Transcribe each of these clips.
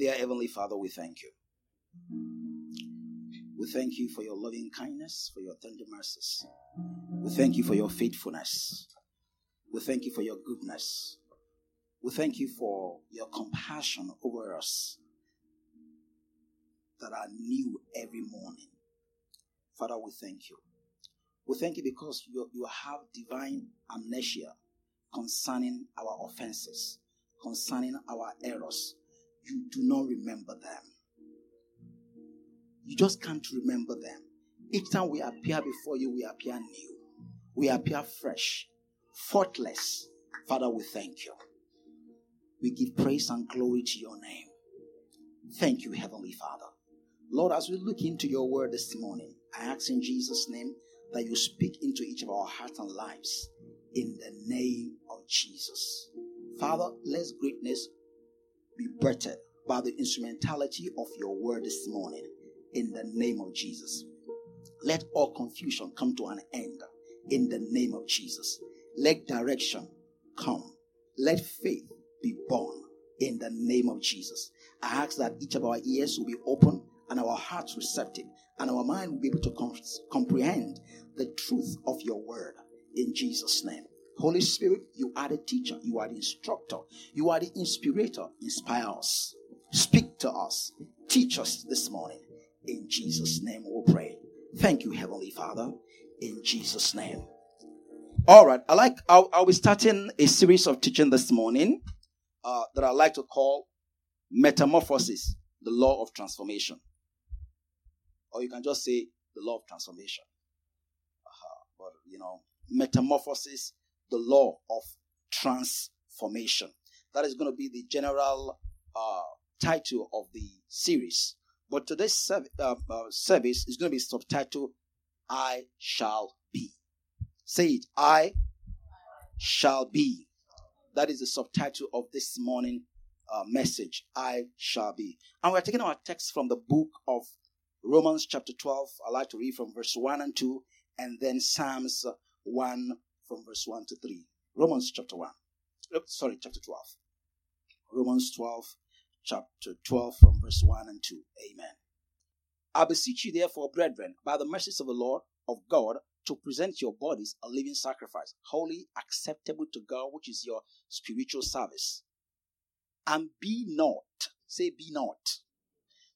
Dear Heavenly Father, we thank you. We thank you for your loving kindness, for your tender mercies. We thank you for your faithfulness. We thank you for your goodness. We thank you for your compassion over us that are new every morning. Father, we thank you. We thank you because you, you have divine amnesia concerning our offenses, concerning our errors. You do not remember them. You just can't remember them. Each time we appear before you, we appear new. We appear fresh, faultless. Father, we thank you. We give praise and glory to your name. Thank you, Heavenly Father. Lord, as we look into your word this morning, I ask in Jesus' name that you speak into each of our hearts and lives in the name of Jesus. Father, let greatness be birthed by the instrumentality of your word this morning in the name of Jesus. Let all confusion come to an end in the name of Jesus. Let direction come. Let faith be born in the name of Jesus. I ask that each of our ears will be open and our hearts receptive and our mind will be able to com- comprehend the truth of your word in Jesus' name. Holy Spirit, you are the teacher, you are the instructor, you are the inspirator. Inspire us, speak to us, teach us this morning. In Jesus' name we pray. Thank you, Heavenly Father. In Jesus' name. All right, I like. I'll, I'll be starting a series of teaching this morning uh, that I like to call Metamorphosis, the Law of Transformation, or you can just say the Law of Transformation. Uh-huh. But you know, Metamorphosis, the Law of Transformation. That is going to be the general uh, title of the series. But today's serv- uh, uh, service is going to be subtitled I Shall Be. Say it I Shall Be. That is the subtitle of this morning uh, message I Shall Be. And we're taking our text from the book of Romans chapter 12. I like to read from verse 1 and 2, and then Psalms 1 from verse 1 to 3. Romans chapter 1. Sorry, chapter 12. Romans 12 chapter 12 from verse 1 and 2. Amen. I beseech you, therefore, brethren, by the mercies of the Lord of God, to present your bodies a living sacrifice, holy, acceptable to God, which is your spiritual service. And be not, say, be not.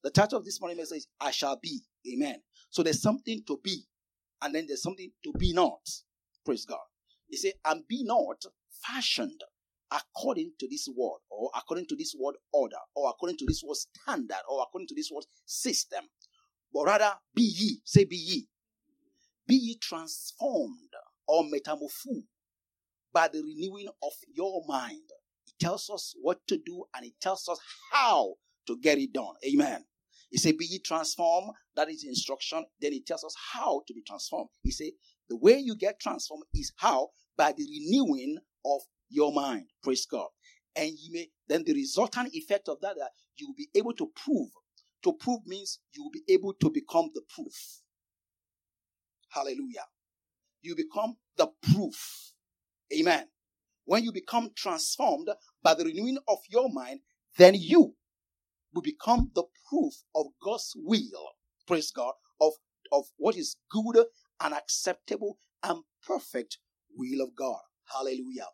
The title of this morning message is I shall be. Amen. So there's something to be, and then there's something to be not. Praise God. He said, and be not fashioned according to this word, or according to this word order, or according to this word standard, or according to this word system. But rather be ye, say be ye. Be ye transformed or metamorphosed by the renewing of your mind. It tells us what to do and it tells us how to get it done. Amen. He said, Be ye transformed. That is instruction. Then he tells us how to be transformed. He said, The way you get transformed is how? By the renewing of your mind. Praise God. And you may then the resultant effect of that, that you will be able to prove. To prove means you will be able to become the proof. Hallelujah. You become the proof. Amen. When you become transformed by the renewing of your mind, then you will become the proof of God's will. Praise God. Of, of what is good and acceptable and perfect will of God. Hallelujah.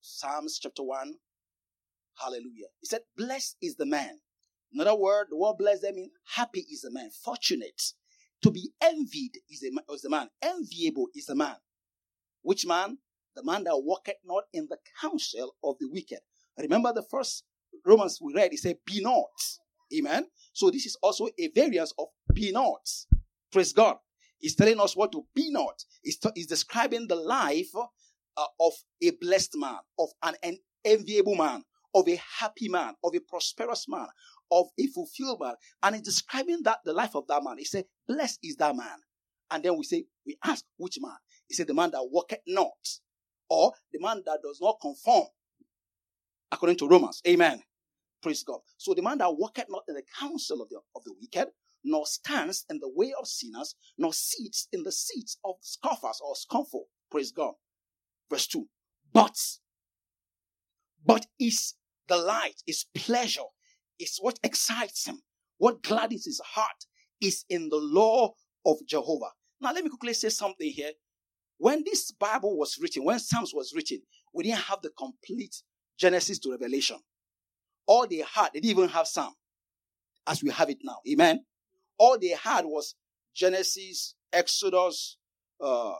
Psalms chapter 1. Hallelujah. He said, Blessed is the man. Another word, the word blessed, I mean happy is the man, fortunate. To be envied is, a, is the man, enviable is the man. Which man? The man that walketh not in the counsel of the wicked. Remember the first Romans we read, he said, Be not. Amen. So this is also a variance of be not. Praise God. He's telling us what to be not. He's, t- he's describing the life uh, of a blessed man, of an, enviable man, of a happy man, of a prosperous man, of a fulfilled man. And he's describing that the life of that man. He said, Blessed is that man. And then we say, we ask which man? He said, The man that walketh not, or the man that does not conform, according to Romans. Amen. Praise God. So the man that walketh not in the counsel of the, of the wicked, nor stands in the way of sinners, nor sits in the seats of scoffers or scornful. Praise God. Verse 2. But, but is the light, is pleasure is what excites him, what gladdens his heart is in the law of Jehovah. Now, let me quickly say something here. When this Bible was written, when Psalms was written, we didn't have the complete Genesis to Revelation. All they had, they didn't even have Psalm as we have it now. Amen. All they had was Genesis, Exodus, uh,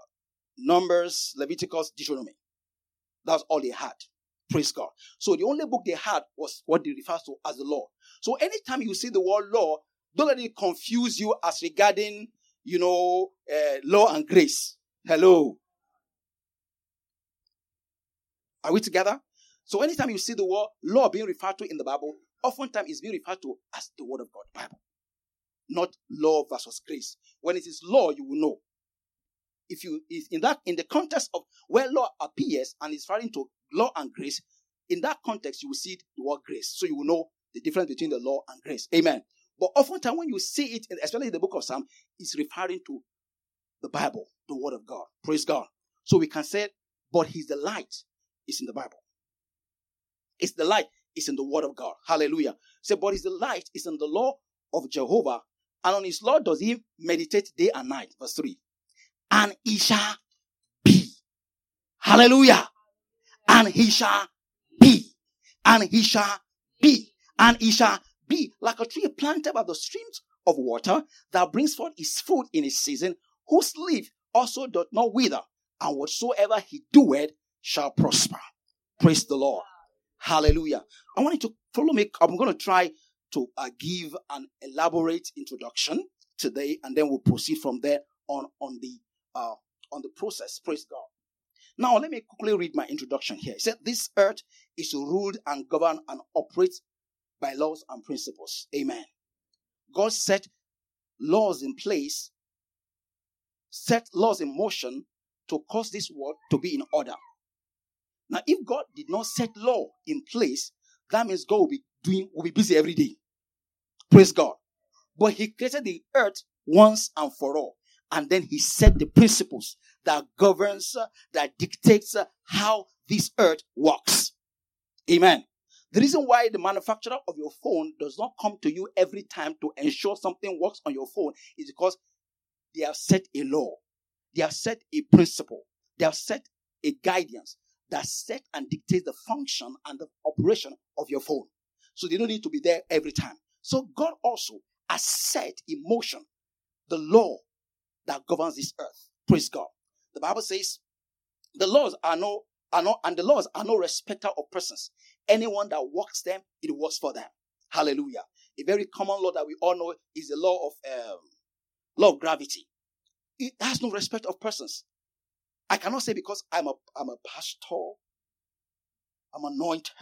Numbers, Leviticus, Deuteronomy. That's all they had. Praise God. So the only book they had was what they refer to as the law. So anytime you see the word law, don't let it confuse you as regarding, you know, uh, law and grace. Hello. Are we together? So anytime you see the word law being referred to in the Bible, oftentimes it's being referred to as the word of God, Bible. Not law versus grace. When it is law, you will know. If you is in that in the context of where law appears and is referring to law and grace, in that context you will see the word grace. So you will know the difference between the law and grace. Amen. But oftentimes when you see it, especially in the book of Psalm, it's referring to the Bible, the word of God. Praise God. So we can say, but he's the light is in the Bible. It's the light is in the word of God. Hallelujah. Say, but it's the light is in the law of Jehovah, and on his law does he meditate day and night. Verse 3. And he shall be. Hallelujah. And he shall be. And he shall be. And he shall be like a tree planted by the streams of water that brings forth his fruit in his season, whose leaf also doth not wither, and whatsoever he doeth shall prosper. Praise the Lord. Hallelujah. I want you to follow me. I'm going to try to uh, give an elaborate introduction today, and then we'll proceed from there on on the uh, on the process. Praise God. Now, let me quickly read my introduction here. It said, This earth is ruled and governed and operates by laws and principles. Amen. God set laws in place, set laws in motion to cause this world to be in order. Now, if God did not set law in place, that means God will be doing, will be busy every day. Praise God. But He created the earth once and for all. And then He set the principles that governs, uh, that dictates uh, how this earth works. Amen. The reason why the manufacturer of your phone does not come to you every time to ensure something works on your phone is because they have set a law, they have set a principle, they have set a guidance that set and dictates the function and the operation of your phone. So they don't need to be there every time. So God also has set in motion the law that governs this earth. Praise God. The Bible says the laws are no are not and the laws are no respecter of persons. Anyone that walks them, it works for them. Hallelujah. A very common law that we all know is the law of um, law of gravity. It has no respect of persons. I cannot say because I'm a I'm a pastor, I'm anointed.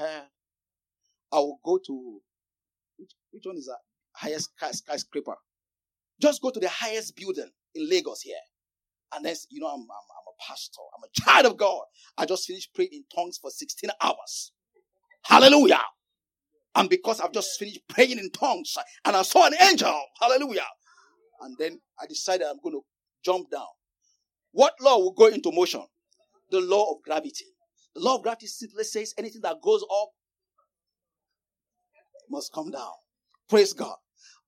I will go to which, which one is that highest skyscraper? Just go to the highest building in Lagos here, and then you know I'm, I'm I'm a pastor. I'm a child of God. I just finished praying in tongues for 16 hours. Hallelujah. And because I've just finished praying in tongues and I saw an angel, hallelujah. And then I decided I'm going to jump down. What law will go into motion? The law of gravity. The law of gravity simply says anything that goes up must come down. Praise God.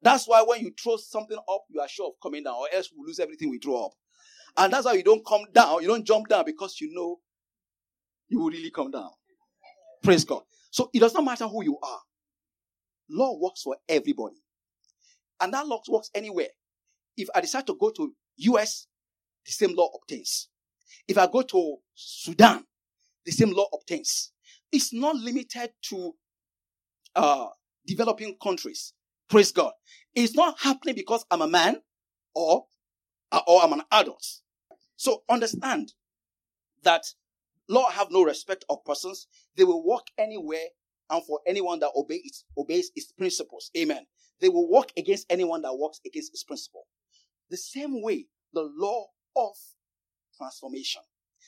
That's why when you throw something up, you are sure of coming down, or else we lose everything we throw up. And that's why you don't come down, you don't jump down because you know you will really come down. Praise God. So it does not matter who you are. Law works for everybody. And that law works anywhere. If I decide to go to US, the same law obtains. If I go to Sudan, the same law obtains. It's not limited to uh, developing countries. Praise God. It's not happening because I'm a man or, or I'm an adult. So understand that law have no respect of persons. They will walk anywhere and for anyone that obeys, obeys its principles. Amen. They will walk against anyone that walks against its principle. The same way the law of transformation.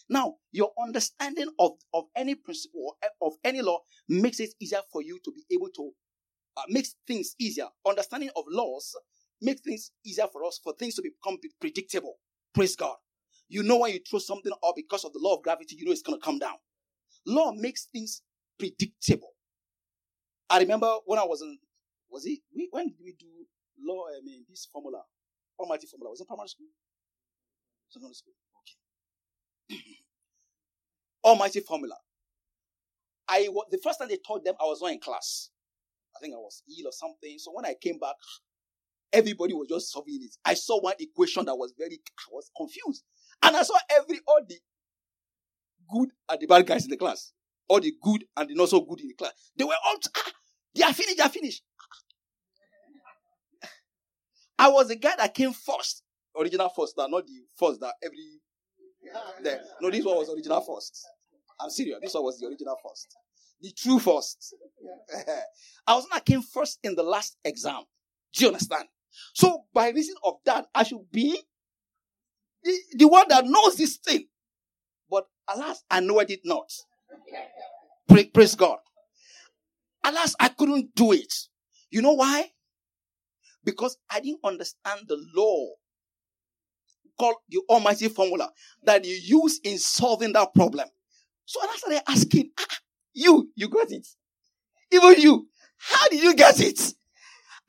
Now, your understanding of, of any principle or of any law makes it easier for you to be able to uh, makes things easier. Understanding of laws makes things easier for us for things to become predictable. Praise God. You know when you throw something up because of the law of gravity, you know it's going to come down. Law makes things predictable. I remember when I was in Was it? When did we do law? I mean, this formula, almighty formula. Was it primary school? Secondary school. Okay. almighty formula. I the first time they taught them, I was not in class. I think I was ill or something. So when I came back, everybody was just solving it. I saw one equation that was very, I was confused. And I saw every, all the good and the bad guys in the class. All the good and the not so good in the class. They were all, ah, they are finished, they are finished. I was the guy that came first. Original first, not the first that every. The, no, this one was original first. I'm serious. This one was the original first. The true first. I was not came first in the last exam. Do you understand? So by reason of that, I should be the, the one that knows this thing. But alas, I know I did not. Praise, praise God. Alas, I couldn't do it. You know why? Because I didn't understand the law called the Almighty formula that you use in solving that problem. So I started asking, ah, you, you got it. Even you, how did you get it?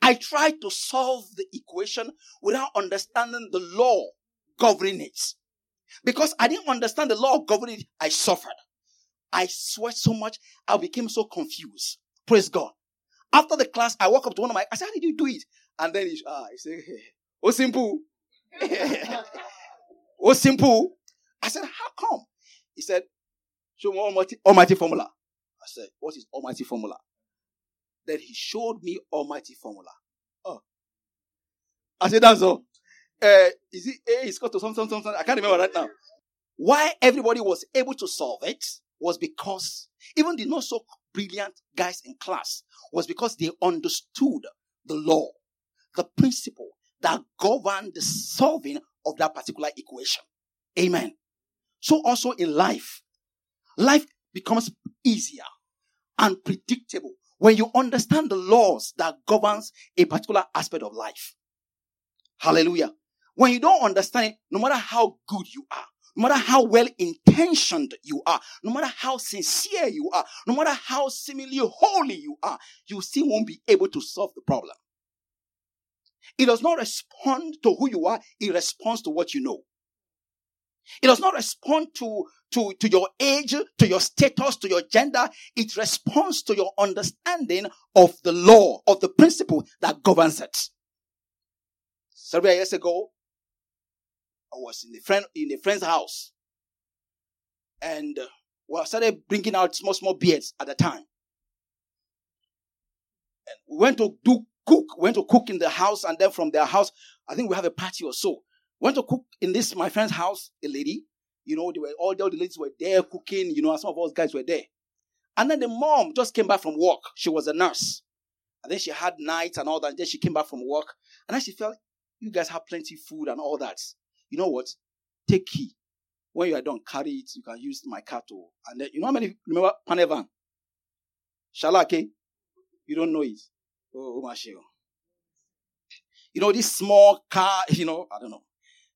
I tried to solve the equation without understanding the law governing it. Because I didn't understand the law governing it, I suffered. I sweat so much, I became so confused. Praise God. After the class, I walk up to one of my, I said, how did you do it? And then he, ah, he said, oh, simple. oh, simple. I said, how come? He said, show me almighty, almighty formula. I said, what is almighty formula? Then he showed me almighty formula. Oh. I said, that's all. Uh, is it A is equal to something, something, something? I can't remember right now. Why everybody was able to solve it was because even the not so brilliant guys in class was because they understood the law, the principle that governed the solving of that particular equation. Amen. So also in life, life becomes easier and predictable when you understand the laws that governs a particular aspect of life. Hallelujah. When you don't understand it, no matter how good you are, no matter how well intentioned you are, no matter how sincere you are, no matter how seemingly holy you are, you still won't be able to solve the problem. It does not respond to who you are, it responds to what you know. It does not respond to, to, to your age, to your status, to your gender. It responds to your understanding of the law, of the principle that governs it. Several years ago, I was in a friend in a friend's house, and uh, well, I started bringing out small small beers at the time. And we went to do cook, went to cook in the house, and then from their house, I think we have a party or so. Went to cook in this my friend's house, a lady. You know, they were all, all the ladies were there cooking. You know, and some of us guys were there. And then the mom just came back from work. She was a nurse. And then she had nights and all that. And then she came back from work. And then she felt, you guys have plenty food and all that you know what? Take key. When you are done, carry it. You can use my car to. And then, you know how many, remember Panevan? Shalake? You don't know it. Oh, oh You know, this small car, you know, I don't know.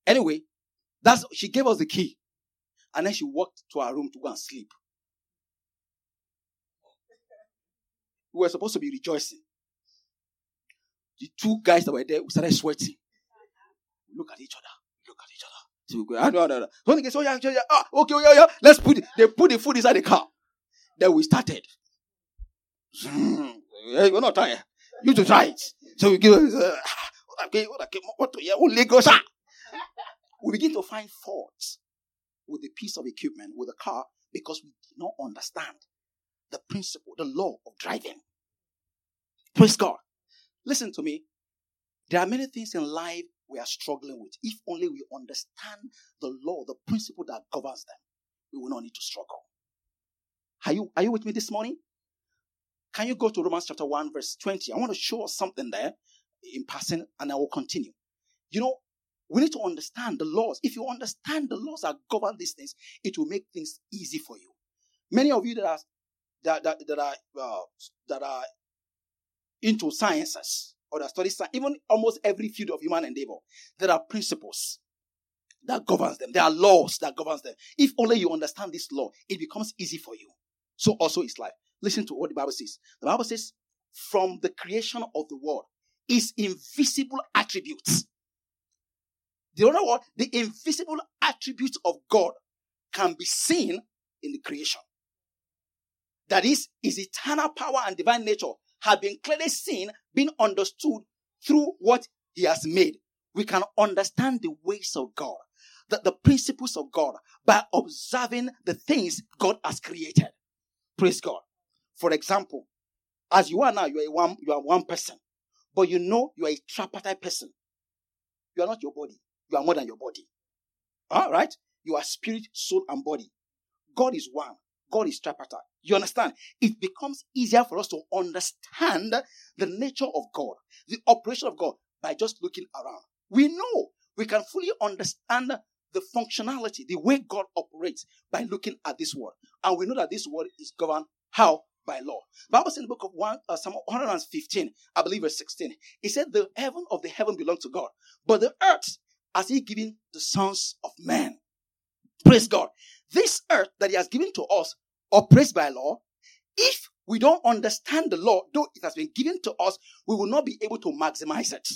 Anyway, that's, she gave us the key. And then she walked to our room to go and sleep. We were supposed to be rejoicing. The two guys that were there, we started sweating. We look at each other. Look at each other. So we go, ah, no, no, no. So they get, oh, yeah, yeah, yeah. Ah, okay, oh, yeah, yeah. Let's put it. They put the food inside the car. Then we started. We're not tired. You to try it. So we give uh, okay, okay, what to yeah, Lagos. We begin to find faults with the piece of equipment, with the car, because we do not understand the principle, the law of driving. Praise God. Listen to me. There are many things in life we are struggling with. If only we understand the law, the principle that governs them, we will not need to struggle. Are you, are you with me this morning? Can you go to Romans chapter 1, verse 20? I want to show us something there in passing, and I will continue. You know, we need to understand the laws. If you understand the laws that govern these things, it will make things easy for you. Many of you that are that, that, that are uh, that are into sciences, or that studies even almost every field of human endeavor, there are principles that governs them. There are laws that governs them. If only you understand this law, it becomes easy for you. So also is life. Listen to what the Bible says. The Bible says, from the creation of the world is invisible attributes. The other word, the invisible attributes of God can be seen in the creation. That is, his eternal power and divine nature have been clearly seen, been understood through what he has made. We can understand the ways of God, the, the principles of God by observing the things God has created. Praise God. For example, as you are now, you are one, you are one person, but you know you are a tripartite person. You are not your body. You are more than your body. All right? You are spirit, soul, and body. God is one. God is tripartite. You understand? It becomes easier for us to understand the nature of God, the operation of God by just looking around. We know we can fully understand the functionality, the way God operates by looking at this world. And we know that this world is governed how? By law. Bible says in the book of one, uh, Psalm 115, I believe verse 16, it said, The heaven of the heaven belongs to God, but the earth has he given the sons of men. Praise God. This earth that he has given to us operates by law. If we don't understand the law, though it has been given to us, we will not be able to maximize it.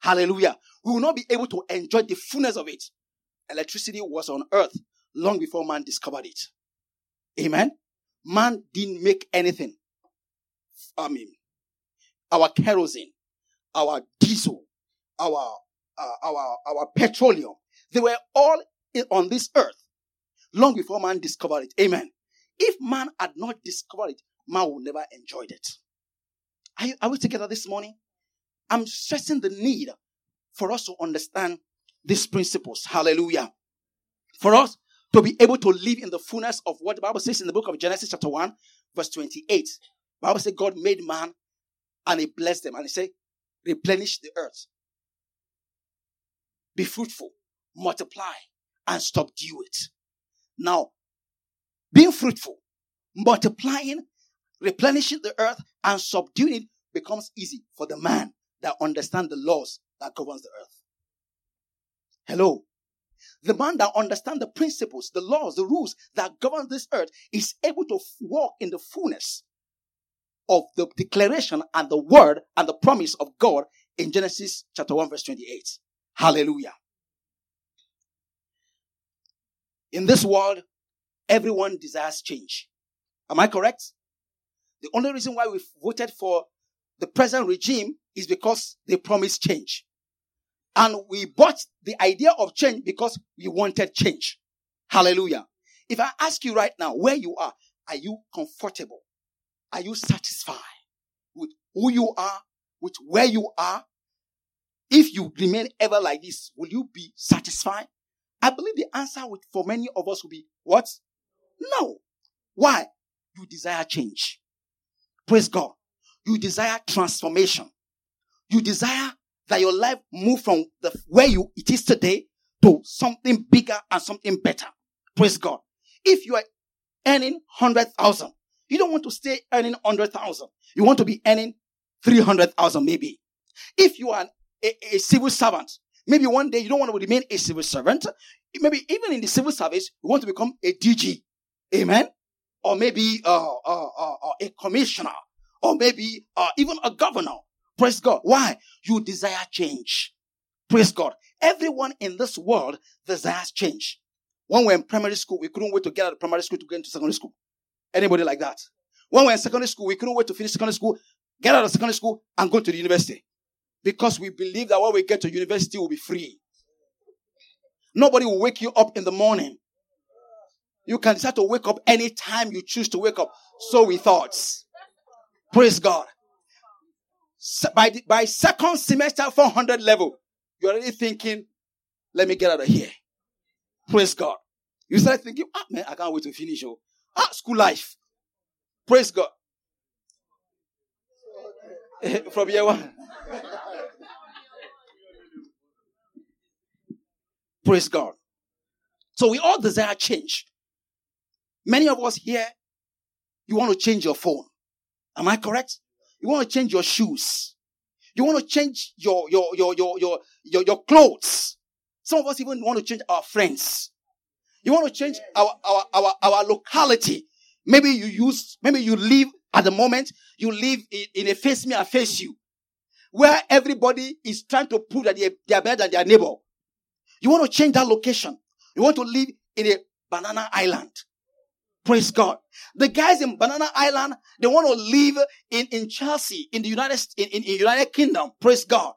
Hallelujah. We will not be able to enjoy the fullness of it. Electricity was on earth long before man discovered it. Amen. Man didn't make anything. I mean, our kerosene, our diesel, our uh, our our petroleum, they were all on this earth long before man discovered it. Amen. If man had not discovered it, man would never enjoyed it. Are, you, are we together this morning? I'm stressing the need for us to understand these principles. Hallelujah. For us to be able to live in the fullness of what the Bible says in the book of Genesis, chapter 1, verse 28. The Bible says God made man and he blessed them and he said, replenish the earth. Be fruitful, multiply, and subdue it. Now, being fruitful, multiplying, replenishing the earth, and subduing it becomes easy for the man that understands the laws that governs the earth. Hello. The man that understands the principles, the laws, the rules that govern this earth is able to walk in the fullness of the declaration and the word and the promise of God in Genesis chapter 1 verse 28. Hallelujah. In this world, everyone desires change. Am I correct? The only reason why we voted for the present regime is because they promised change. And we bought the idea of change because we wanted change. Hallelujah. If I ask you right now where you are, are you comfortable? Are you satisfied with who you are, with where you are? If you remain ever like this, will you be satisfied? I believe the answer for many of us will be what? No. Why? You desire change. Praise God. You desire transformation. You desire that your life move from the where you it is today to something bigger and something better. Praise God. If you are earning hundred thousand, you don't want to stay earning hundred thousand. You want to be earning three hundred thousand, maybe. If you are a, a, civil servant, maybe one day you don't want to remain a civil servant. Maybe even in the civil service, you want to become a DG. Amen. Or maybe uh, uh, uh, uh a commissioner, or maybe uh, even a governor. Praise God. Why? You desire change. Praise God. Everyone in this world desires change. When we're in primary school, we couldn't wait to get out of primary school to get into secondary school. Anybody like that? When we're in secondary school, we couldn't wait to finish secondary school, get out of secondary school, and go to the university. Because we believe that when we get to university, we'll be free. Nobody will wake you up in the morning. You can decide to wake up anytime you choose to wake up. So we thought. Praise God by, the, by second semester 400 level, you're already thinking, let me get out of here. Praise God. You start thinking, ah, man, I can't wait to finish. Oh, ah, school life. Praise God. From year one. Praise God. So we all desire change. Many of us here, you want to change your phone. Am I correct? You want to change your shoes. You want to change your, your, your, your, your, your, your clothes. Some of us even want to change our friends. You want to change our, our, our, our locality. Maybe you use, maybe you live At the moment, you live in, a face me, I face you, where everybody is trying to prove that they, they are better than their neighbor. You want to change that location. You want to live in a banana island. Praise God. The guys in Banana Island, they want to live in, in Chelsea, in the United, in, in, in United Kingdom. Praise God.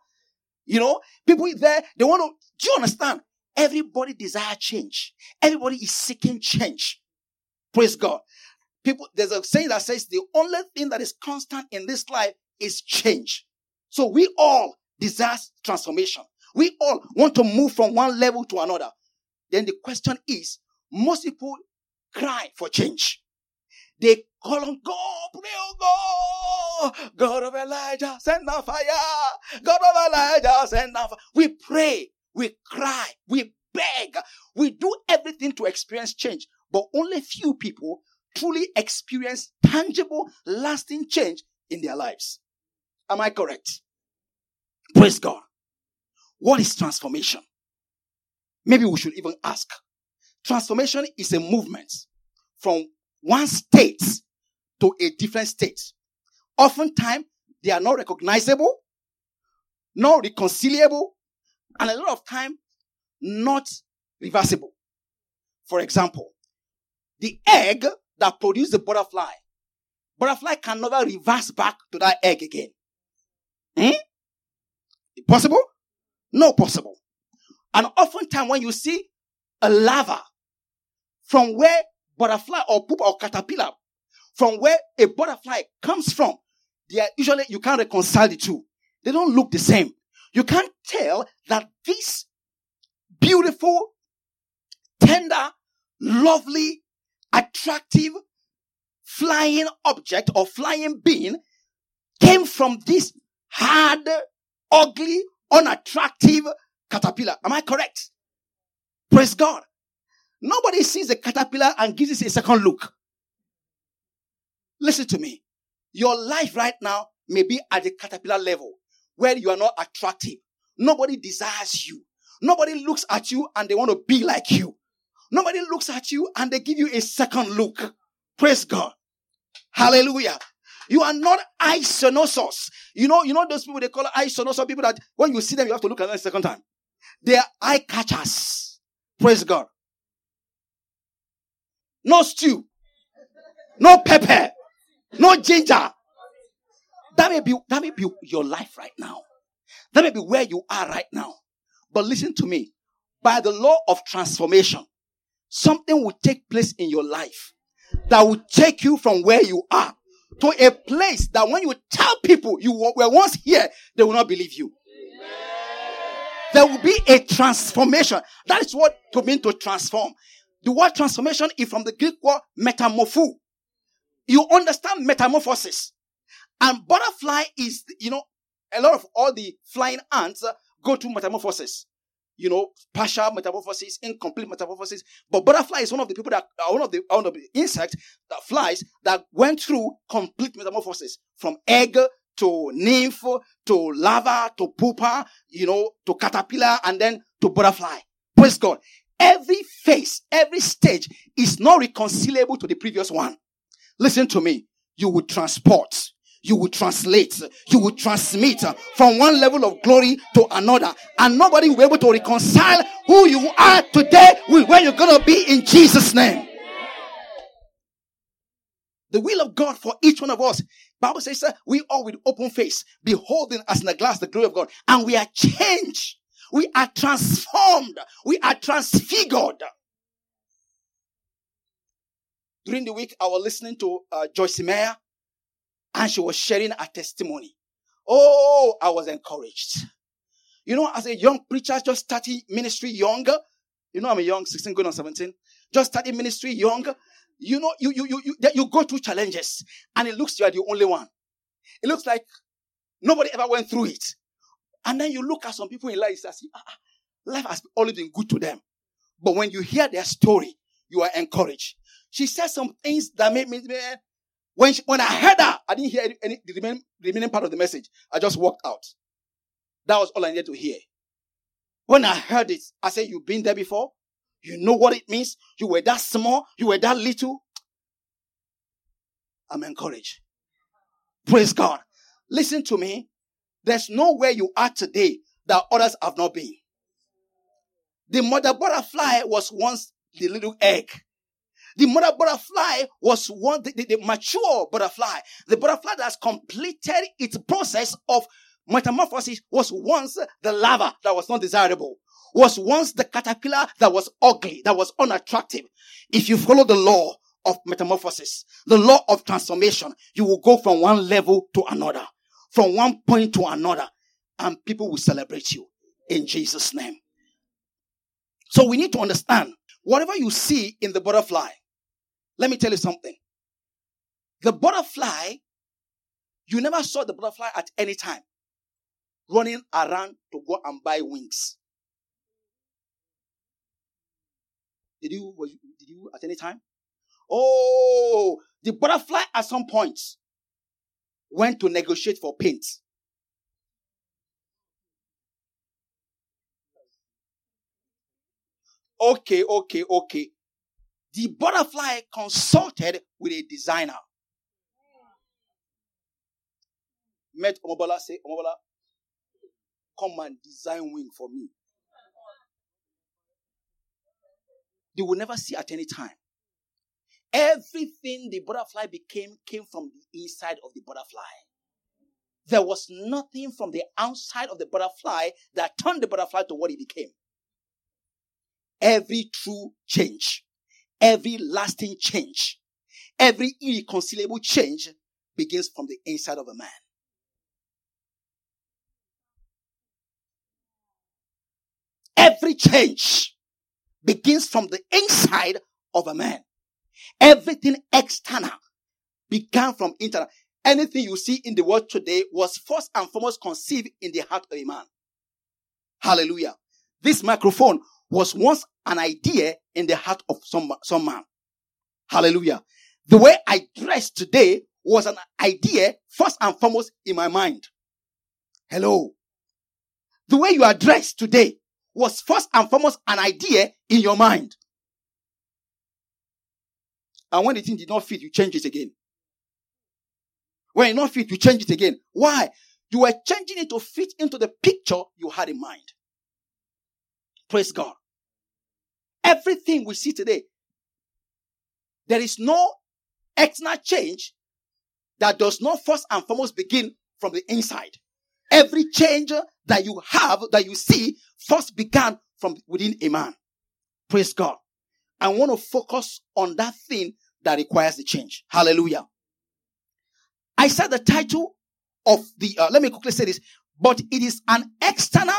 You know, people there, they want to, do you understand? Everybody desire change. Everybody is seeking change. Praise God. People, there's a saying that says the only thing that is constant in this life is change. So we all desire transformation. We all want to move from one level to another. Then the question is, most people cry for change. They call on God, pray, oh God, God of Elijah, send down fire. God of Elijah, send down fire. We pray, we cry, we beg, we do everything to experience change. But only few people truly experience tangible, lasting change in their lives. Am I correct? Praise God. What is transformation? Maybe we should even ask Transformation is a movement from one state to a different state. Oftentimes, they are not recognizable, not reconcilable, and a lot of time, not reversible. For example, the egg that produced the butterfly, butterfly can never reverse back to that egg again. Hmm? Possible? No possible. And oftentimes when you see a larva from where butterfly or pupa or caterpillar, from where a butterfly comes from, they are usually, you can't reconcile the two. They don't look the same. You can't tell that this beautiful, tender, lovely, attractive, flying object or flying being came from this hard, ugly, unattractive caterpillar. Am I correct? Praise God. Nobody sees a caterpillar and gives it a second look. Listen to me. Your life right now may be at the caterpillar level where you are not attractive. Nobody desires you. Nobody looks at you and they want to be like you. Nobody looks at you and they give you a second look. Praise God. Hallelujah. You are not isonosos. You know, you know those people they call isonosos people that when you see them, you have to look at them a second time. They are eye catchers. Praise God. No stew. No pepper. No ginger. That may be, that may be your life right now. That may be where you are right now. But listen to me. By the law of transformation, something will take place in your life that will take you from where you are to a place that when you tell people you were once here, they will not believe you. There will be a transformation. That is what to mean to transform. The word transformation is from the Greek word metamorpho. You understand metamorphosis. And butterfly is, you know, a lot of all the flying ants go through metamorphosis. You know, partial metamorphosis, incomplete metamorphosis. But butterfly is one of the people that, uh, one of the, one of the insects that flies that went through complete metamorphosis from egg to nymph to larva to pupa, you know, to caterpillar and then to butterfly. Praise God. Every phase, every stage is not reconcilable to the previous one. Listen to me. You will transport. You will translate. You will transmit from one level of glory to another. And nobody will be able to reconcile who you are today with where you're going to be in Jesus' name. The will of God for each one of us. Bible says we all with open face, beholding as in a glass the glory of God, and we are changed we are transformed. We are transfigured. During the week, I was listening to uh, Joyce Meyer and she was sharing her testimony. Oh, I was encouraged. You know, as a young preacher, just starting ministry younger, you know, I'm a young 16 going on 17, just starting ministry younger. You know, you, you, you, you, you go through challenges and it looks you are the only one. It looks like nobody ever went through it. And then you look at some people in life and say, ah, ah, life has always been good to them. But when you hear their story, you are encouraged. She said some things that made me, when, she, when I heard her, I didn't hear any, any the, remaining, remaining part of the message. I just walked out. That was all I needed to hear. When I heard it, I said, you've been there before? You know what it means? You were that small? You were that little? I'm encouraged. Praise God. Listen to me. There's nowhere you are today that others have not been. The mother butterfly was once the little egg. The mother butterfly was one, the, the, the mature butterfly. The butterfly that has completed its process of metamorphosis was once the larva that was not desirable, was once the caterpillar that was ugly, that was unattractive. If you follow the law of metamorphosis, the law of transformation, you will go from one level to another, from one point to another, and people will celebrate you in Jesus' name. So we need to understand whatever you see in the butterfly, let me tell you something. The butterfly, you never saw the butterfly at any time running around to go and buy wings. Did you, did you at any time? Oh, the butterfly at some point went to negotiate for paint. Okay, okay, okay the butterfly consulted with a designer. Met Omobola say, Omobola, come and design wing for me. They will never see at any time. Everything the butterfly became came from the inside of the butterfly. There was nothing from the outside of the butterfly that turned the butterfly to what it became. Every true change Every lasting change, every irreconcilable change begins from the inside of a man. Every change begins from the inside of a man. Everything external began from internal. Anything you see in the world today was first and foremost conceived in the heart of a man. Hallelujah. This microphone was once an idea in the heart of some, some man. Hallelujah. The way I dress today was an idea first and foremost in my mind. Hello. The way you are dressed today was first and foremost an idea in your mind. And when the thing did not fit, you change it again. When it not fit, you change it again. Why? You were changing it to fit into the picture you had in mind. Praise God. Everything we see today, there is no external change that does not first and foremost begin from the inside. Every change that you have, that you see, first began from within a man. Praise God. I want to focus on that thing that requires the change. Hallelujah. I said the title of the, uh, let me quickly say this, but it is an external.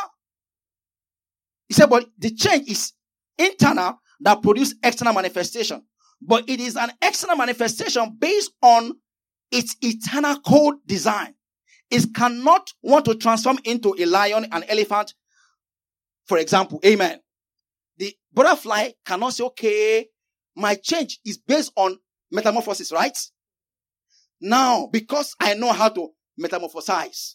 He said, but the change is internal that produce external manifestation. But it is an external manifestation based on its eternal code design. It cannot want to transform into a lion, an elephant, for example. Amen. The butterfly cannot say, okay, my change is based on metamorphosis, right? Now, because I know how to metamorphosize,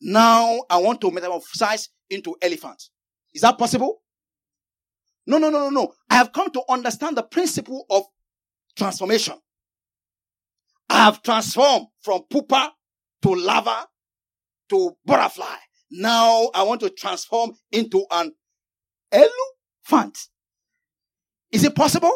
now I want to metamorphosize into elephant. Is that possible? No, no, no, no, no. I have come to understand the principle of transformation. I have transformed from pupa to larva to butterfly. Now I want to transform into an elephant. Is it possible?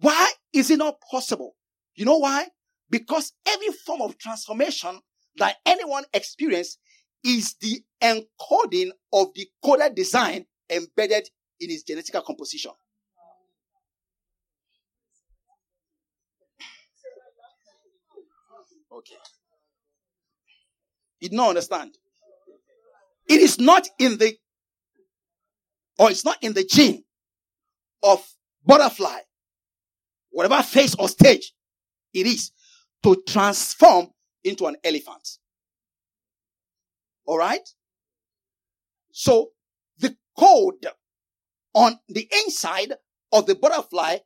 Why is it not possible? You know why? Because every form of transformation that anyone experience is the encoding of the coded design embedded in his genetical composition. Okay. You did not understand. It is not in the, or it's not in the gene of butterfly, whatever phase or stage it is, to transform into an elephant. All right? So the code on the inside of the butterfly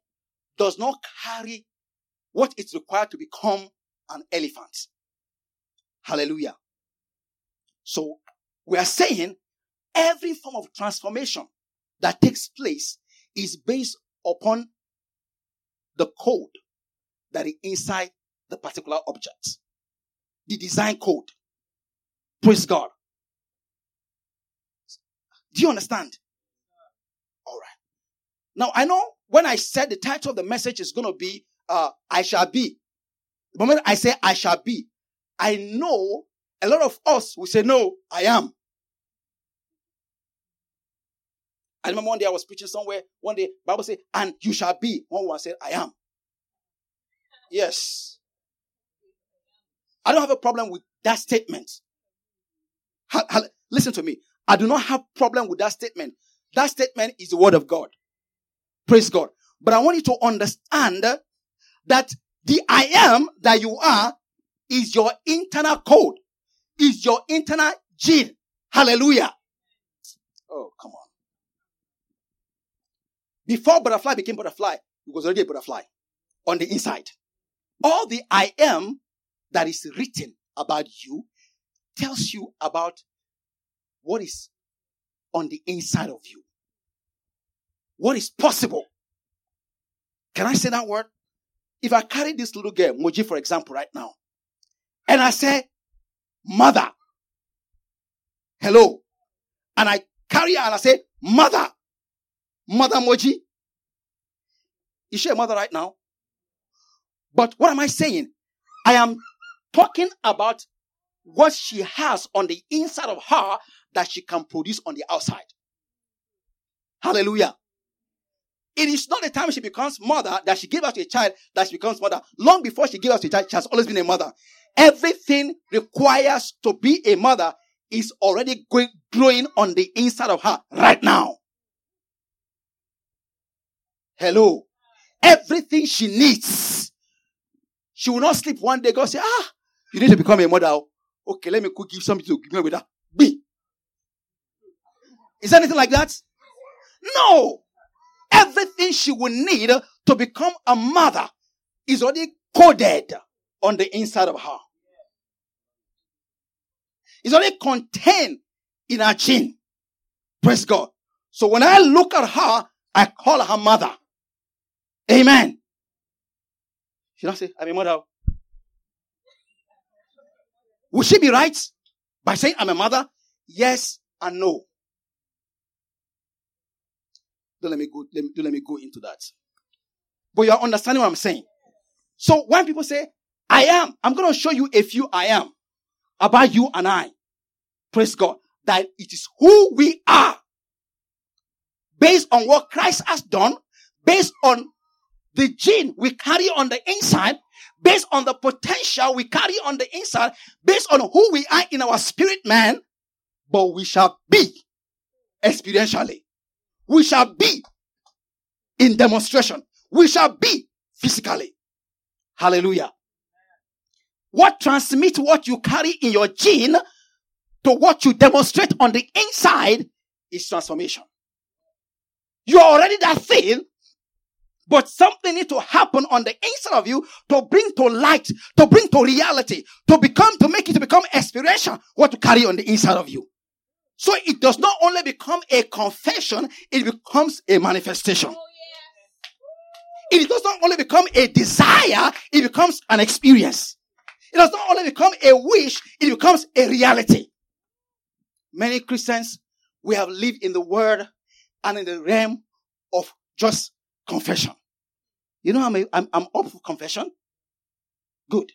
does not carry what is required to become an elephant. Hallelujah. So we are saying every form of transformation that takes place is based upon the code that is inside the particular object. the design code. Praise God. Do you understand? All right. Now I know when I said the title of the message is going to be uh, I shall be. The moment I say I shall be, I know a lot of us will say, No, I am. I remember one day I was preaching somewhere. One day, Bible said, and you shall be. One one said, I am. Yes. I don't have a problem with that statement. Ha, ha, listen to me. I do not have problem with that statement. That statement is the word of God. Praise God. But I want you to understand that the I am that you are is your internal code, is your internal gene. Hallelujah. Oh, come on. Before butterfly became butterfly, it was already a butterfly on the inside. All the I am that is written about you tells you about what is on the inside of you. What is possible. Can I say that word? If I carry this little girl, Moji, for example, right now, and I say, mother, hello, and I carry her and I say, mother, mother Moji, is she a mother right now? But what am I saying? I am talking about what she has on the inside of her that she can produce on the outside. Hallelujah. It is not the time she becomes mother that she gives us a child that she becomes mother. Long before she gives us a child, she has always been a mother. Everything requires to be a mother is already going, growing on the inside of her right now. Hello. Everything she needs. She will not sleep one day. God say, ah, you need to become a mother. Okay, let me cook give something to give me with that. Be. Is anything like that? No everything she will need to become a mother is already coded on the inside of her. It's already contained in her gene. Praise God. So when I look at her, I call her mother. Amen. She don't say, I'm a mother. Would she be right by saying I'm a mother? Yes and no. Don't let me go, let me, don't let me go into that. But you're understanding what I'm saying. So when people say, I am, I'm going to show you a few I am about you and I. Praise God. That it is who we are. Based on what Christ has done, based on the gene we carry on the inside, based on the potential we carry on the inside, based on who we are in our spirit man, but we shall be experientially. We shall be in demonstration. We shall be physically. Hallelujah. What transmits what you carry in your gene to what you demonstrate on the inside is transformation. You're already that thing, but something needs to happen on the inside of you to bring to light, to bring to reality, to become, to make it to become aspiration, what to carry on the inside of you. So it does not only become a confession, it becomes a manifestation. Oh, it does not only become a desire, it becomes an experience. It does not only become a wish, it becomes a reality. Many Christians, we have lived in the world and in the realm of just confession. You know, I'm, a, I'm, I'm up for confession. Good.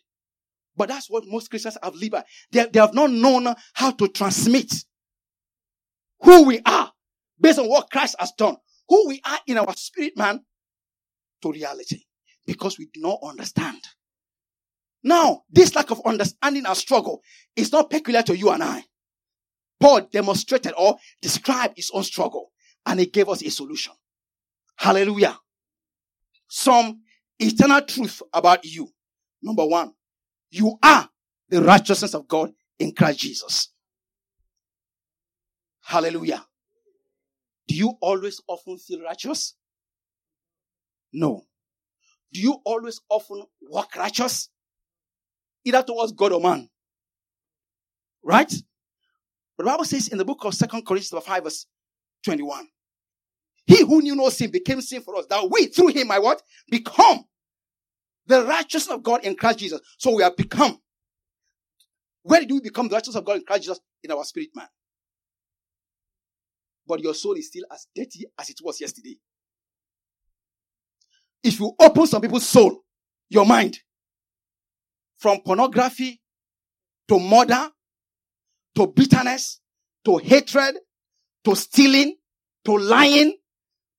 But that's what most Christians have lived by. They, they have not known how to transmit who we are based on what Christ has done, who we are in our spirit man to reality because we do not understand. Now, this lack of understanding and struggle is not peculiar to you and I. Paul demonstrated or described his own struggle and he gave us a solution. Hallelujah. Some eternal truth about you. Number one, you are the righteousness of God in Christ Jesus. Hallelujah. Do you always often feel righteous? No. Do you always often walk righteous? Either towards God or man. Right? But the Bible says in the book of Second Corinthians 5 verse 21. He who knew no sin became sin for us, that we through him might what? Become the righteousness of God in Christ Jesus. So we have become Where did we become the righteousness of God in Christ Jesus? In our spirit man. But your soul is still as dirty as it was yesterday. If you open some people's soul, your mind, from pornography to murder to bitterness to hatred to stealing to lying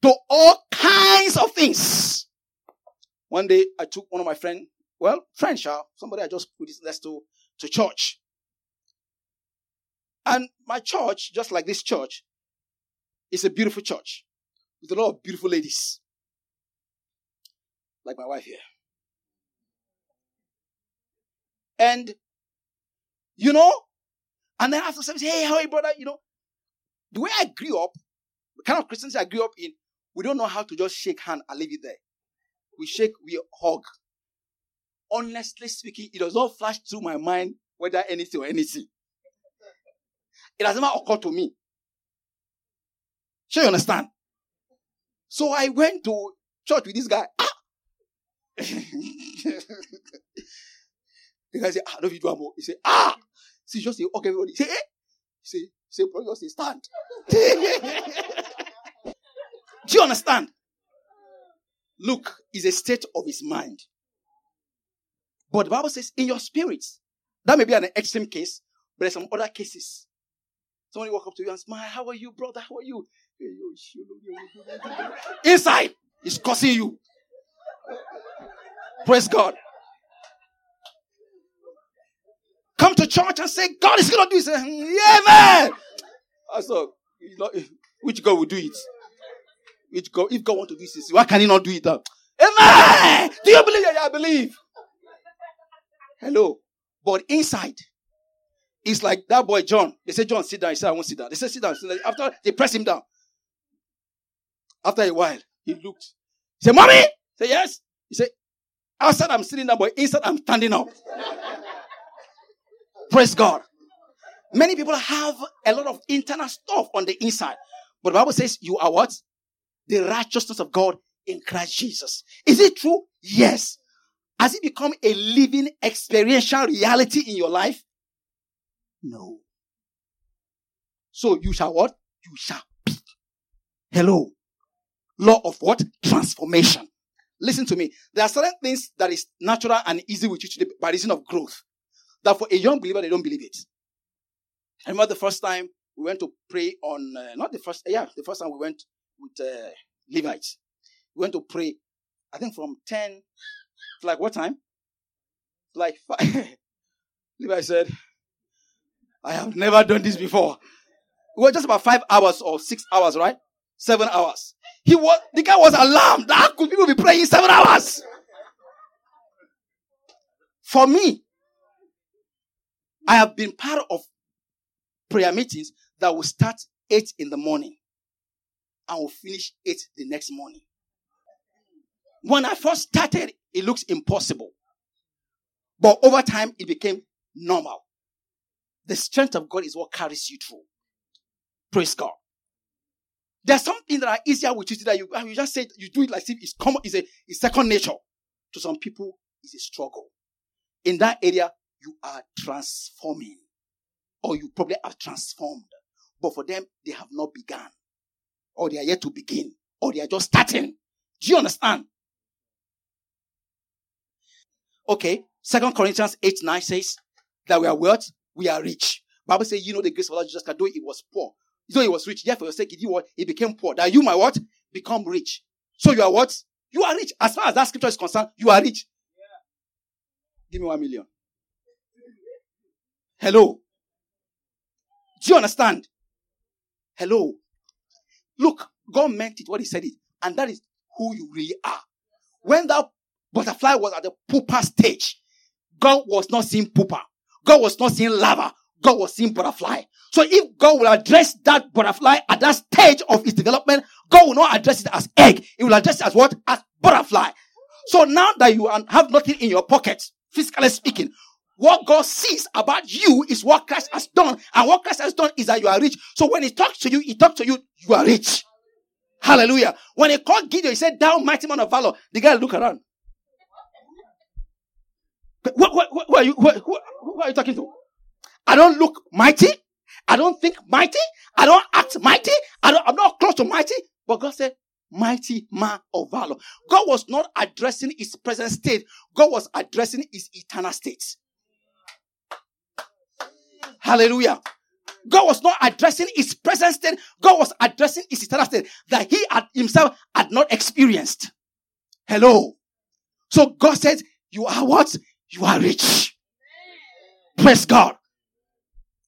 to all kinds of things. One day I took one of my friends, well, friends, somebody I just put this to, to church. And my church, just like this church, is a beautiful church with a lot of beautiful ladies. Like my wife here. And, you know, and then after service, hey, how are you, brother? You know, the way I grew up, the kind of Christians I grew up in, we don't know how to just shake hand and leave it there. We shake, we hug. Honestly speaking, it does not flash through my mind whether anything or anything. It has never occurred to me. Sure, you understand? So I went to church with this guy. Ah! the guy said, I don't you more. He said, ah! See, just say, okay, everybody. Say, eh? Say, say, bro, just say, stand. do you understand? Look, is a state of his mind. But the Bible says, in your spirits, that may be an extreme case, but there's some other cases. Somebody walk up to you and smile, How are you, brother? How are you? Inside, he's cursing you. Praise God. Come to church and say, God is going to do it. Say, hmm, yeah, man. Said, you know, which God will do it? God, if God want to do this, why can he not do it? Amen. Do you believe? Yeah, I believe. Hello. But inside, it's like that boy John. They say, John, sit down. He said, I won't sit down. They say, sit down. After they press him down. After a while, he looked. He said, Mommy! Said, Yes. He said, Outside I'm sitting down, but inside I'm standing up. Praise God. Many people have a lot of internal stuff on the inside. But the Bible says you are what? The righteousness of God in Christ Jesus. Is it true? Yes. Has it become a living experiential reality in your life? No. So you shall what? You shall be. Hello. Law of what? Transformation. Listen to me. There are certain things that is natural and easy with you today by reason of growth. That for a young believer, they don't believe it. I remember the first time we went to pray on, uh, not the first, yeah, the first time we went with uh, Levites. We went to pray, I think from 10 to like what time? Like five. Levi said, I have never done this before. We were just about five hours or six hours, right? Seven hours. He was, the guy was alarmed. How could people be praying seven hours? For me, I have been part of prayer meetings that will start 8 in the morning and will finish it the next morning. When I first started, it looks impossible. But over time, it became normal. The strength of God is what carries you through. Praise God. There's something that are easier with you that you, you just say you do it like it's common, it's a it's second nature. To some people, it's a struggle. In that area, you are transforming. Or you probably are transformed. But for them, they have not begun. Or they are yet to begin. Or they are just starting. Do you understand? Okay. Second Corinthians 8 9 says that we are what? We are rich. Bible says, you know the grace of Allah Jesus Christ, though he was poor, so he was rich. Yet for your sake, he did what? He became poor. That you might what? Become rich. So you are what? You are rich. As far as that scripture is concerned, you are rich. Yeah. Give me one million. Hello. Do you understand? Hello. Look, God meant it what he said it. And that is who you really are. When that butterfly was at the pupa stage, God was not seeing pupa. God was not seeing larva. God was seeing butterfly. So if God will address that butterfly at that stage of its development, God will not address it as egg. He will address it as what? As butterfly. So now that you have nothing in your pocket, physically speaking, what God sees about you is what Christ has done. And what Christ has done is that you are rich. So when he talks to you, he talks to you, you are rich. Hallelujah. When he called Gideon, he said, Thou mighty man of valor. The guy look around. What, what, what, who, are you, who, who are you talking to? I don't look mighty. I don't think mighty. I don't act mighty. I don't, I'm not close to mighty. But God said, mighty man of valor. God was not addressing his present state. God was addressing his eternal state. Hallelujah. God was not addressing his present state. God was addressing his eternal state that he had himself had not experienced. Hello. So God said, you are what? You are rich. Praise God.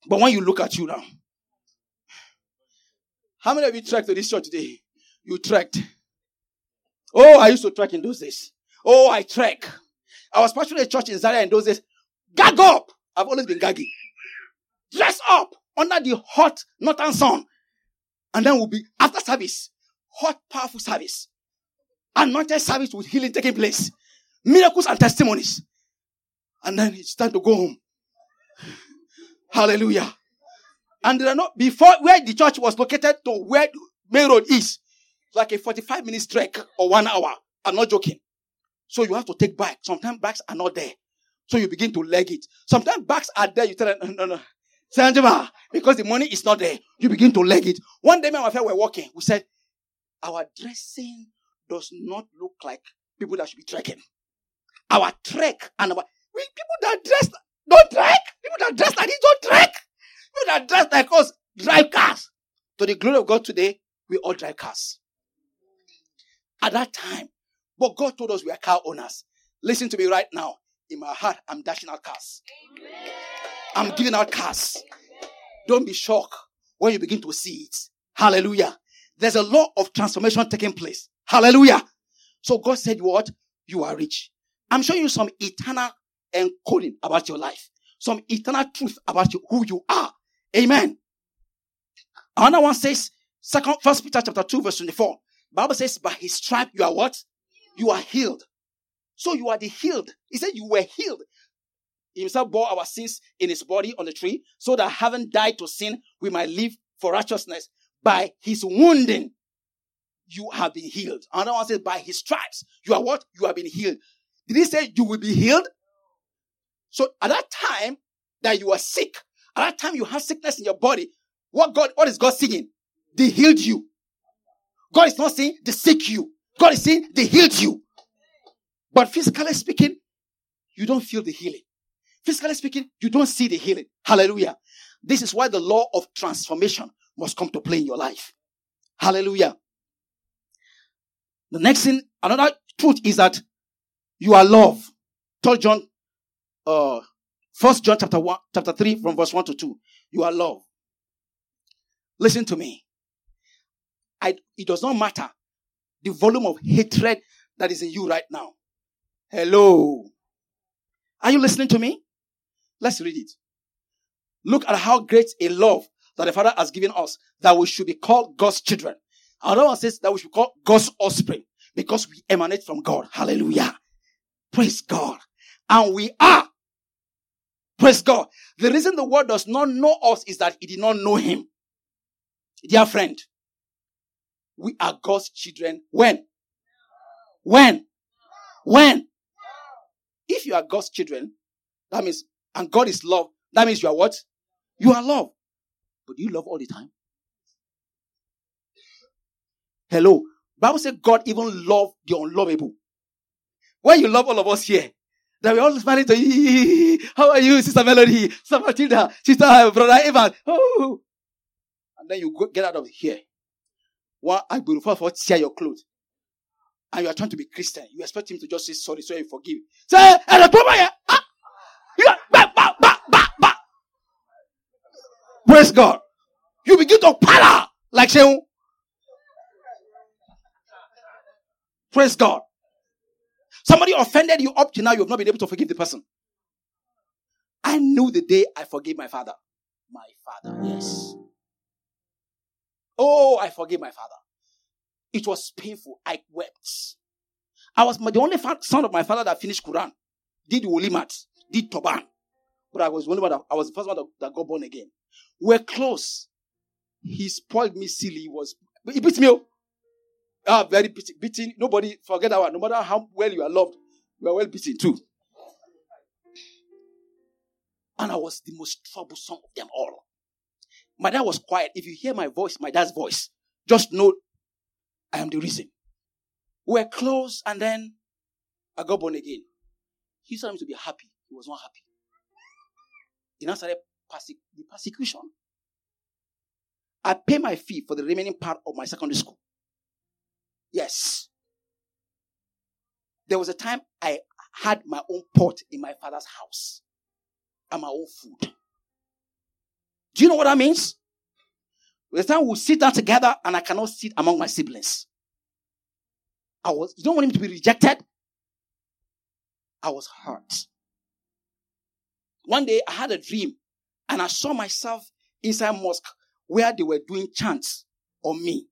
But when you look at you now, how many of you trekked to this church today? You trekked. Oh, I used to trek in those days. Oh, I trek. I was pastoring a church in Zaria in those days. Gag up. I've always been gaggy. Dress up under the hot northern sun. And then we'll be, after service, hot, powerful service. Anointed service with healing taking place. Miracles and testimonies. And then it's time to go home. Hallelujah. And there are not, before where the church was located to where main road is, like a 45 minutes trek or one hour. I'm not joking. So you have to take back. Sometimes bags are not there. So you begin to leg it. Sometimes bags are there. You tell them, no, no, no. Sanjima, because the money is not there, you begin to leg it. One day, my and were walking. We said, Our dressing does not look like people that should be trekking. Our trek and our we, people that dress don't trek. People that dress like this don't trek. People that dress like us drive cars. To the glory of God today, we all drive cars. At that time, but God told us we are car owners. Listen to me right now. In my heart, I'm dashing out cars. Amen. I'm giving out cars. Don't be shocked when you begin to see it. Hallelujah. There's a law of transformation taking place. Hallelujah. So God said, What? You are rich. I'm showing you some eternal encoding about your life, some eternal truth about you, who you are. Amen. Another one says, Second, First Peter chapter 2, verse 24. Bible says, By his stripe you are what? You are healed. So you are the healed. He said you were healed himself bore our sins in his body on the tree, so that having died to sin, we might live for righteousness. By his wounding, you have been healed. Another one says, by his stripes, you are what? You have been healed. Did he say you will be healed? So at that time that you are sick, at that time you have sickness in your body, what God, what is God saying? They healed you. God is not saying they sick you. God is saying they healed you. But physically speaking, you don't feel the healing. Physically speaking, you don't see the healing. Hallelujah. This is why the law of transformation must come to play in your life. Hallelujah. The next thing, another truth is that you are love. Third John, uh, First John chapter one, chapter three, from verse one to two. You are love. Listen to me. I, it does not matter the volume of hatred that is in you right now. Hello. Are you listening to me? Let's read it. Look at how great a love that the Father has given us that we should be called God's children. Another one says that we should be called God's offspring because we emanate from God. Hallelujah. Praise God. And we are. Praise God. The reason the world does not know us is that it did not know Him. Dear friend, we are God's children. When? When? When? If you are God's children, that means and God is love, that means you are what? You are love. But you love all the time? Hello. Bible says God even love the unlovable. When you love all of us here, that we all smiling to you. How are you, Sister Melody? Sister Matilda? Sister Brother Evan? Oh. And then you go, get out of here. One, I will for tear your clothes. And you are trying to be Christian. You expect him to just say sorry, so you forgive. Say, and the ah, Praise God. You begin to para like saying, Praise God. Somebody offended you up to now, you have not been able to forgive the person. I knew the day I forgave my father. My father, yes. Oh, I forgave my father. It was painful. I wept. I was the only son of my father that finished Quran, did Wulimat, did Toban. But I was the only one that, I was the first one that, that got born again. We're close. He spoiled me silly. He was he beat me. Up. Ah, very beaten. Nobody forget that one. No matter how well you are loved, you are well beaten too. And I was the most troublesome of them all. My dad was quiet. If you hear my voice, my dad's voice, just know I am the reason. We're close and then I got born again. He started to be happy. He was not happy. He now started perse- the persecution. I pay my fee for the remaining part of my secondary school. Yes. There was a time I had my own pot in my father's house and my own food. Do you know what that means? The time we sit down together and I cannot sit among my siblings. I was, you don't want him to be rejected? I was hurt. One day I had a dream and I saw myself inside mosque where they were doing chants on me.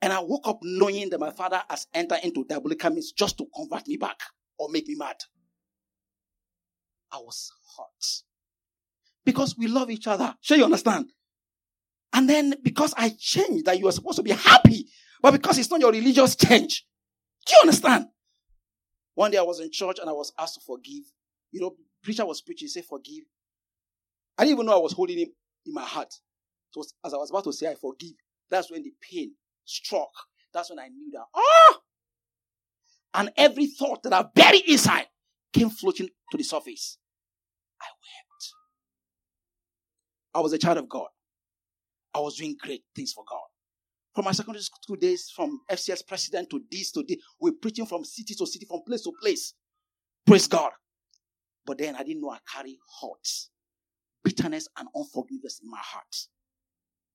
And I woke up knowing that my father has entered into diabolical means just to convert me back or make me mad. I was hurt. Because we love each other. Sure you understand? And then because I changed that you are supposed to be happy, but because it's not your religious change. Do you understand? One day I was in church and I was asked to forgive. You know, preacher was preaching, say forgive. I didn't even know I was holding him in my heart. It was as I was about to say I forgive. That's when the pain struck. That's when I knew that, ah! And every thought that I buried inside came floating to the surface. I wept. I was a child of God. I was doing great things for God. From my secondary school days, from FCS president to this to this, we're preaching from city to city, from place to place. Praise God. But then I didn't know I carry hurt, bitterness, and unforgiveness in my heart.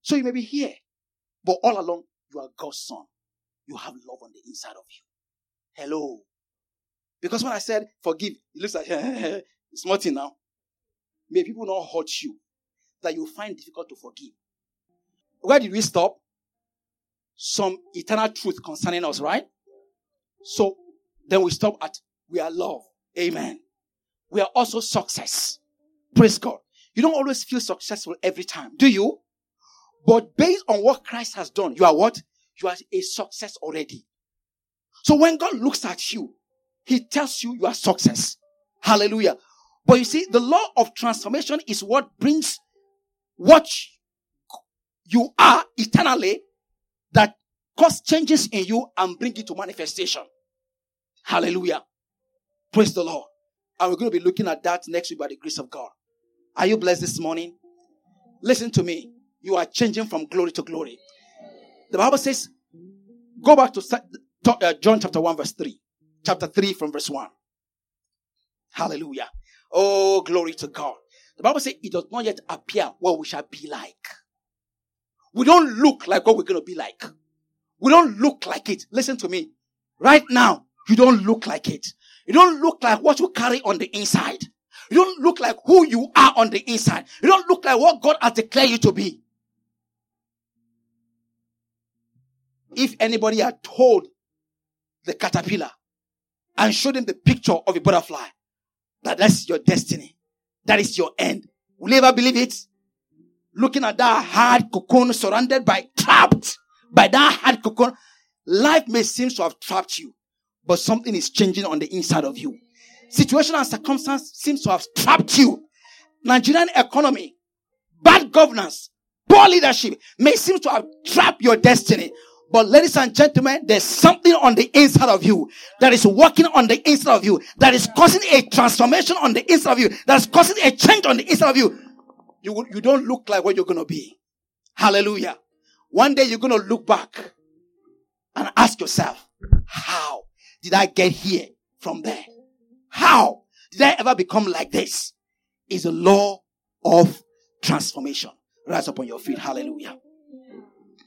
So you may be here, but all along, you are God's son. You have love on the inside of you. Hello. Because when I said forgive, it looks like it's nothing now. May people not hurt you that you find difficult to forgive. Where did we stop? Some eternal truth concerning us, right? So then we stop at we are love. Amen. We are also success. Praise God. You don't always feel successful every time, do you? But based on what Christ has done, you are what? You are a success already. So when God looks at you, He tells you you are success. Hallelujah. But you see, the law of transformation is what brings what you are eternally that cause changes in you and bring it to manifestation. Hallelujah. Praise the Lord. And we're going to be looking at that next week by the grace of God. Are you blessed this morning? Listen to me. You are changing from glory to glory. The Bible says, go back to uh, John chapter 1, verse 3. Chapter 3 from verse 1. Hallelujah. Oh, glory to God. The Bible says it does not yet appear what we shall be like. We don't look like what we're going to be like. We don't look like it. Listen to me. Right now, you don't look like it. You don't look like what you carry on the inside. You don't look like who you are on the inside. You don't look like what God has declared you to be. If anybody had told the caterpillar and showed him the picture of a butterfly, that that's your destiny, that is your end, will you ever believe it? Looking at that hard cocoon surrounded by trapped by that hard cocoon, life may seem to have trapped you, but something is changing on the inside of you. Situation and circumstance seems to have trapped you. Nigerian economy, bad governance, poor leadership may seem to have trapped your destiny. But ladies and gentlemen, there's something on the inside of you that is working on the inside of you, that is causing a transformation on the inside of you, that is causing a change on the inside of you. You, you don't look like what you're going to be. Hallelujah. One day you're going to look back and ask yourself, how did I get here from there? How did I ever become like this? Is a law of transformation. Rise up on your feet. Hallelujah.